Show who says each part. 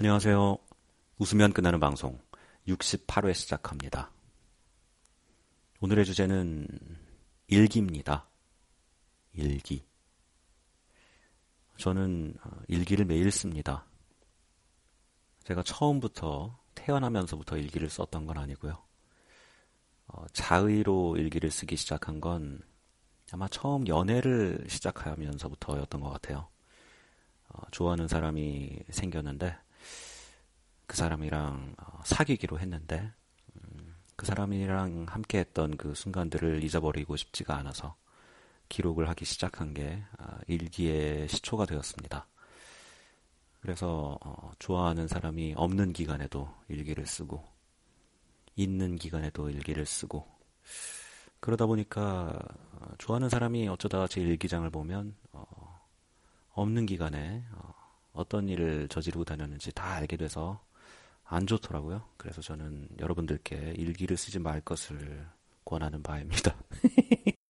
Speaker 1: 안녕하세요. 웃으면 끝나는 방송 68회 시작합니다. 오늘의 주제는 일기입니다. 일기. 저는 어, 일기를 매일 씁니다. 제가 처음부터 태어나면서부터 일기를 썼던 건 아니고요. 어, 자의로 일기를 쓰기 시작한 건 아마 처음 연애를 시작하면서부터였던 것 같아요. 어, 좋아하는 사람이 생겼는데 그 사람이랑 어, 사귀기로 했는데 음, 그 사람이랑 함께했던 그 순간들을 잊어버리고 싶지가 않아서 기록을 하기 시작한 게 아, 일기의 시초가 되었습니다. 그래서 어, 좋아하는 사람이 없는 기간에도 일기를 쓰고 있는 기간에도 일기를 쓰고 그러다 보니까 어, 좋아하는 사람이 어쩌다가 제 일기장을 보면 어, 없는 기간에 어, 떤 일을 저지르고 다녔는지 다 알게 돼서 안 좋더라고요. 그래서 저는 여러분들께 일기를 쓰지 말 것을 권하는 바입니다.